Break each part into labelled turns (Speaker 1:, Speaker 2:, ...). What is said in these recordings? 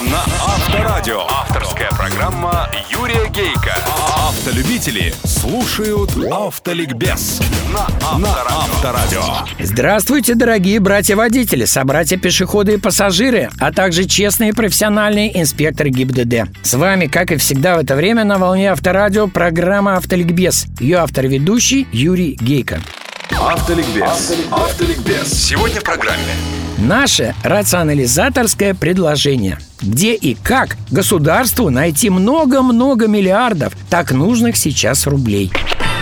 Speaker 1: на Авторадио. Авторская программа Юрия Гейка. Автолюбители слушают Автоликбез на Авторадио.
Speaker 2: Здравствуйте, дорогие братья-водители, собратья-пешеходы и пассажиры, а также честные профессиональные инспекторы ГИБДД. С вами, как и всегда в это время, на волне Авторадио программа «Автоликбез». Ее автор-ведущий Юрий Гейко.
Speaker 1: Автоликбез. Автоликбез. Сегодня в программе.
Speaker 2: Наше рационализаторское предложение. Где и как государству найти много-много миллиардов так нужных сейчас рублей.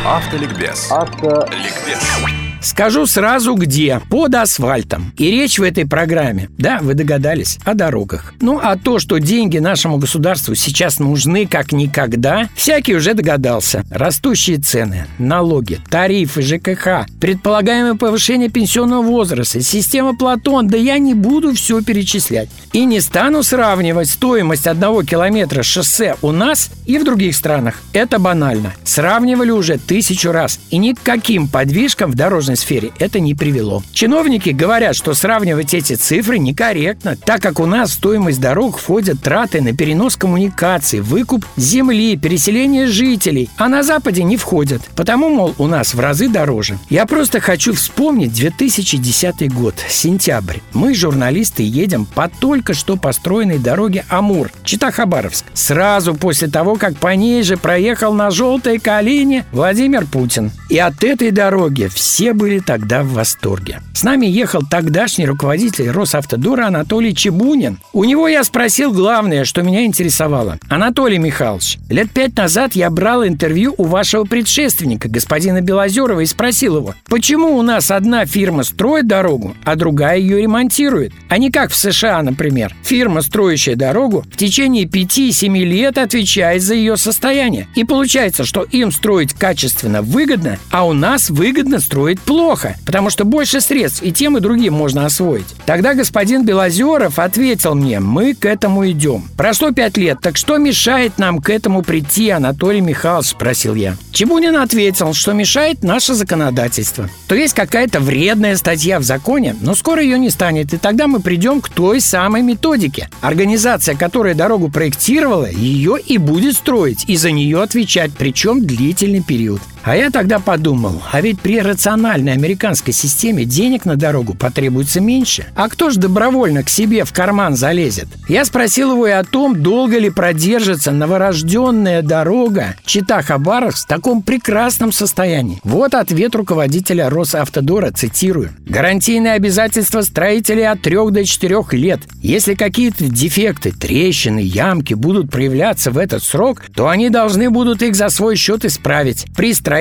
Speaker 1: Автоликбез. Автоликбез.
Speaker 2: Скажу сразу где. Под асфальтом. И речь в этой программе, да, вы догадались, о дорогах. Ну, а то, что деньги нашему государству сейчас нужны как никогда, всякий уже догадался. Растущие цены, налоги, тарифы, ЖКХ, предполагаемое повышение пенсионного возраста, система Платон, да я не буду все перечислять. И не стану сравнивать стоимость одного километра шоссе у нас и в других странах. Это банально. Сравнивали уже тысячу раз. И никаким подвижкам в дорожной сфере это не привело. Чиновники говорят, что сравнивать эти цифры некорректно, так как у нас в стоимость дорог входят траты на перенос коммуникаций, выкуп земли, переселение жителей, а на Западе не входят. Потому, мол, у нас в разы дороже. Я просто хочу вспомнить 2010 год, сентябрь. Мы, журналисты, едем по только что построенной дороге Амур, Чита-Хабаровск. Сразу после того, как по ней же проехал на желтой калине Владимир Путин. И от этой дороги все были тогда в восторге. С нами ехал тогдашний руководитель Росавтодора Анатолий Чебунин. У него я спросил главное, что меня интересовало. Анатолий Михайлович, лет пять назад я брал интервью у вашего предшественника, господина Белозерова, и спросил его, почему у нас одна фирма строит дорогу, а другая ее ремонтирует? А не как в США, например. Фирма, строящая дорогу, в течение 5-7 лет отвечает за ее состояние. И получается, что им строить качественно выгодно, а у нас выгодно строить плохо, потому что больше средств и тем и другим можно освоить. Тогда господин Белозеров ответил мне, мы к этому идем. Прошло пять лет, так что мешает нам к этому прийти, Анатолий Михайлович, спросил я. Чебунин ответил, что мешает наше законодательство. То есть какая-то вредная статья в законе, но скоро ее не станет, и тогда мы придем к той самой методике. Организация, которая дорогу проектировала, ее и будет строить, и за нее отвечать, причем длительный период. А я тогда подумал, а ведь при рациональной американской системе денег на дорогу потребуется меньше. А кто же добровольно к себе в карман залезет? Я спросил его и о том, долго ли продержится новорожденная дорога Чита-Хабаровск в таком прекрасном состоянии. Вот ответ руководителя Росавтодора, цитирую. Гарантийные обязательства строителей от 3 до 4 лет. Если какие-то дефекты, трещины, ямки будут проявляться в этот срок, то они должны будут их за свой счет исправить. При строительстве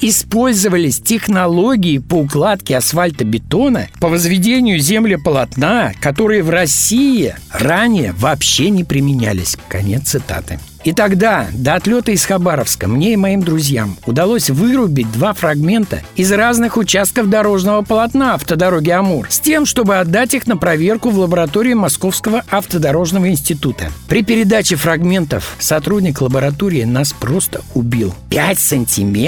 Speaker 2: использовались технологии по укладке асфальтобетона, по возведению землеполотна, которые в России ранее вообще не применялись. Конец цитаты. И тогда, до отлета из Хабаровска, мне и моим друзьям удалось вырубить два фрагмента из разных участков дорожного полотна автодороги Амур с тем, чтобы отдать их на проверку в лаборатории Московского автодорожного института. При передаче фрагментов сотрудник лаборатории нас просто убил. 5 сантиметров?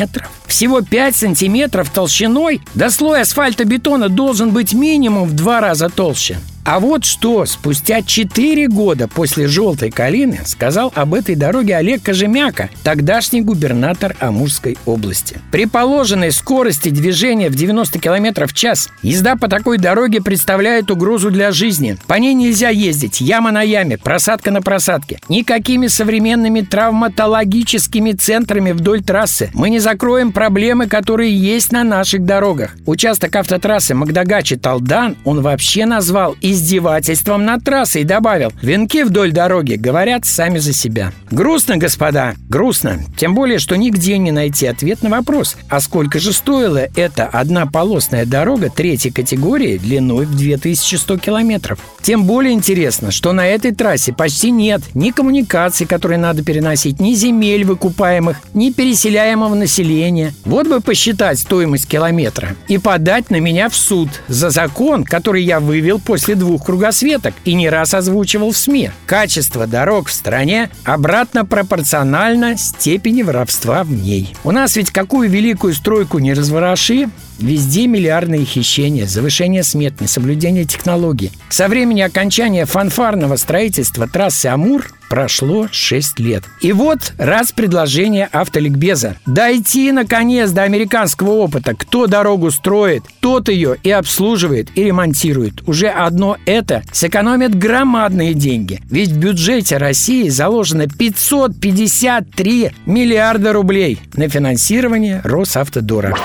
Speaker 2: Всего 5 сантиметров толщиной? Да слой асфальтобетона должен быть минимум в два раза толще. А вот что спустя 4 года после «желтой калины» сказал об этой дороге Олег Кожемяка, тогдашний губернатор Амурской области. При положенной скорости движения в 90 км в час езда по такой дороге представляет угрозу для жизни. По ней нельзя ездить, яма на яме, просадка на просадке. Никакими современными травматологическими центрами вдоль трассы мы не закроем проблемы, которые есть на наших дорогах. Участок автотрассы Магдагачи-Талдан он вообще назвал издевательством над трассой добавил «Венки вдоль дороги говорят сами за себя». Грустно, господа, грустно. Тем более, что нигде не найти ответ на вопрос, а сколько же стоила эта однополосная дорога третьей категории длиной в 2100 километров. Тем более интересно, что на этой трассе почти нет ни коммуникаций, которые надо переносить, ни земель выкупаемых, ни переселяемого населения. Вот бы посчитать стоимость километра и подать на меня в суд за закон, который я вывел после двух кругосветок и не раз озвучивал в СМИ. Качество дорог в стране обратно пропорционально степени воровства в ней. У нас ведь какую великую стройку не развороши, Везде миллиардные хищения, завышение смет, несоблюдение технологий. Со времени окончания фанфарного строительства трассы Амур Прошло 6 лет. И вот раз предложение автоликбеза. Дойти, наконец, до американского опыта. Кто дорогу строит, тот ее и обслуживает, и ремонтирует. Уже одно это сэкономит громадные деньги. Ведь в бюджете России заложено 553 миллиарда рублей на финансирование Росавтодора.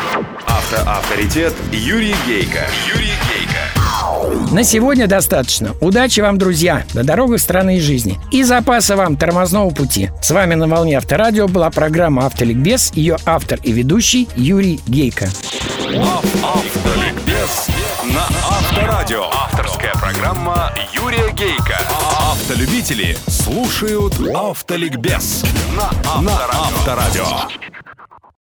Speaker 1: Автоавторитет Юрий Гейко. Юрий
Speaker 2: на сегодня достаточно. Удачи вам, друзья, на дорогах страны и жизни. И запаса вам тормозного пути. С вами на волне Авторадио была программа «Автоликбез», ее автор и ведущий Юрий Гейко.
Speaker 1: Автоликбез на Авторадио. Авторская программа Юрия Гейка. Автолюбители слушают Автоликбез на Авторадио.